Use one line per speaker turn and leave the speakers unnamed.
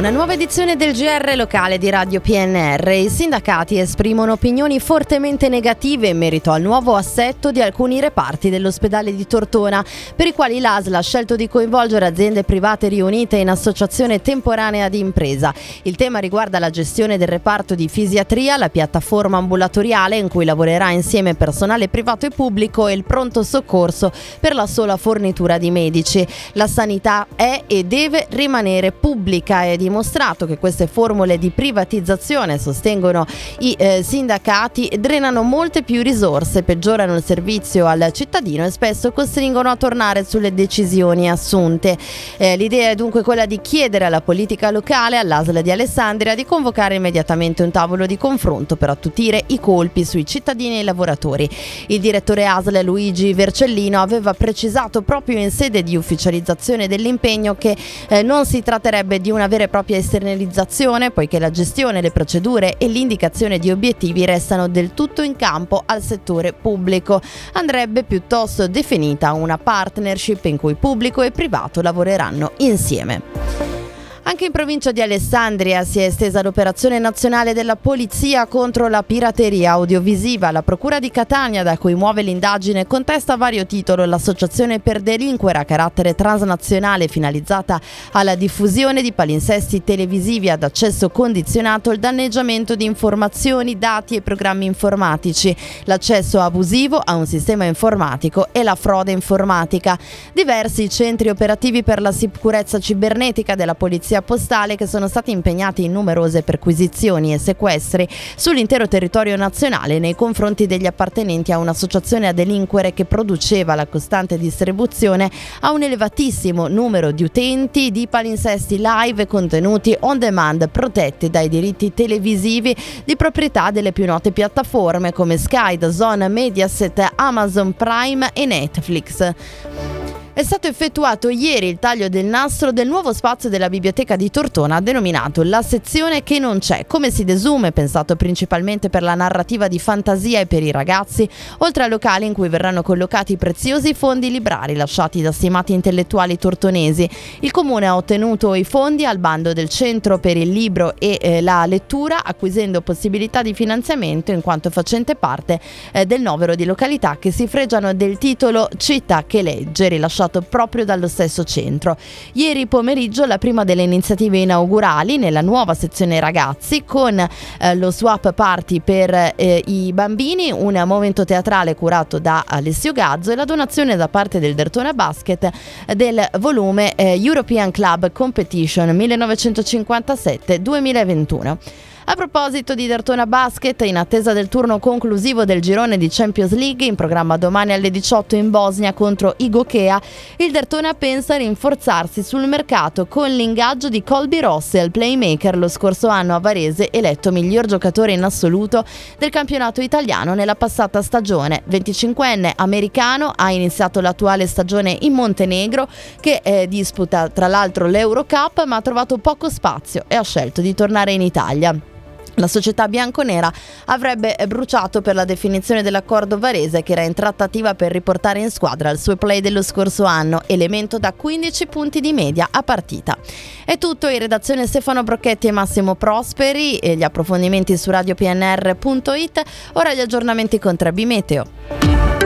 Una nuova edizione del GR locale di Radio PNR. I sindacati esprimono opinioni fortemente negative in merito al nuovo assetto di alcuni reparti dell'ospedale di Tortona, per i quali l'ASL ha scelto di coinvolgere aziende private riunite in associazione temporanea di impresa. Il tema riguarda la gestione del reparto di fisiatria, la piattaforma ambulatoriale in cui lavorerà insieme personale privato e pubblico e il pronto soccorso per la sola fornitura di medici. La sanità è e deve rimanere pubblica e di dimostrato che queste formule di privatizzazione, sostengono i eh, sindacati, drenano molte più risorse, peggiorano il servizio al cittadino e spesso costringono a tornare sulle decisioni assunte. Eh, l'idea è dunque quella di chiedere alla politica locale, all'ASL di Alessandria, di convocare immediatamente un tavolo di confronto per attutire i colpi sui cittadini e i lavoratori. Il direttore ASL Luigi Vercellino aveva precisato proprio in sede di ufficializzazione dell'impegno che eh, non si tratterebbe di una vera e propria propria esternalizzazione, poiché la gestione, le procedure e l'indicazione di obiettivi restano del tutto in campo al settore pubblico. Andrebbe piuttosto definita una partnership in cui pubblico e privato lavoreranno insieme. Anche in provincia di Alessandria si è estesa l'operazione nazionale della polizia contro la pirateria audiovisiva. La Procura di Catania, da cui muove l'indagine, contesta a vario titolo l'associazione per delinquere a carattere transnazionale finalizzata alla diffusione di palinsesti televisivi ad accesso condizionato, il danneggiamento di informazioni, dati e programmi informatici, l'accesso abusivo a un sistema informatico e la frode informatica. Diversi centri operativi per la sicurezza cibernetica della polizia polizia postale che sono stati impegnati in numerose perquisizioni e sequestri sull'intero territorio nazionale nei confronti degli appartenenti a un'associazione a delinquere che produceva la costante distribuzione a un elevatissimo numero di utenti di palinsesti live contenuti on demand protetti dai diritti televisivi di proprietà delle più note piattaforme come Sky, Zone, Mediaset, Amazon Prime e Netflix. È stato effettuato ieri il taglio del nastro del nuovo spazio della biblioteca di Tortona denominato La sezione che non c'è, come si desume, pensato principalmente per la narrativa di fantasia e per i ragazzi, oltre a locali in cui verranno collocati preziosi fondi librari lasciati da stimati intellettuali tortonesi. Il comune ha ottenuto i fondi al bando del Centro per il libro e eh, la lettura, acquisendo possibilità di finanziamento in quanto facente parte eh, del novero di località che si fregiano del titolo Città che legge, rilasciato organizzato proprio dallo stesso centro. Ieri pomeriggio la prima delle iniziative inaugurali nella nuova sezione ragazzi con eh, lo swap party per eh, i bambini, un momento teatrale curato da Alessio Gazzo e la donazione da parte del Dertona Basket del volume eh, European Club Competition 1957-2021. A proposito di Dertona Basket, in attesa del turno conclusivo del girone di Champions League in programma domani alle 18 in Bosnia contro Igokea, il Dertona pensa a rinforzarsi sul mercato con l'ingaggio di Colby Rossell, playmaker lo scorso anno a Varese, eletto miglior giocatore in assoluto del campionato italiano nella passata stagione. 25enne americano ha iniziato l'attuale stagione in Montenegro che eh, disputa tra l'altro l'Eurocup ma ha trovato poco spazio e ha scelto di tornare in Italia. La società bianconera avrebbe bruciato per la definizione dell'accordo varese che era in trattativa per riportare in squadra il suo play dello scorso anno, elemento da 15 punti di media a partita. È tutto in redazione Stefano Brocchetti e Massimo Prosperi e gli approfondimenti su radiopnr.it, ora gli aggiornamenti con Trebi Meteo.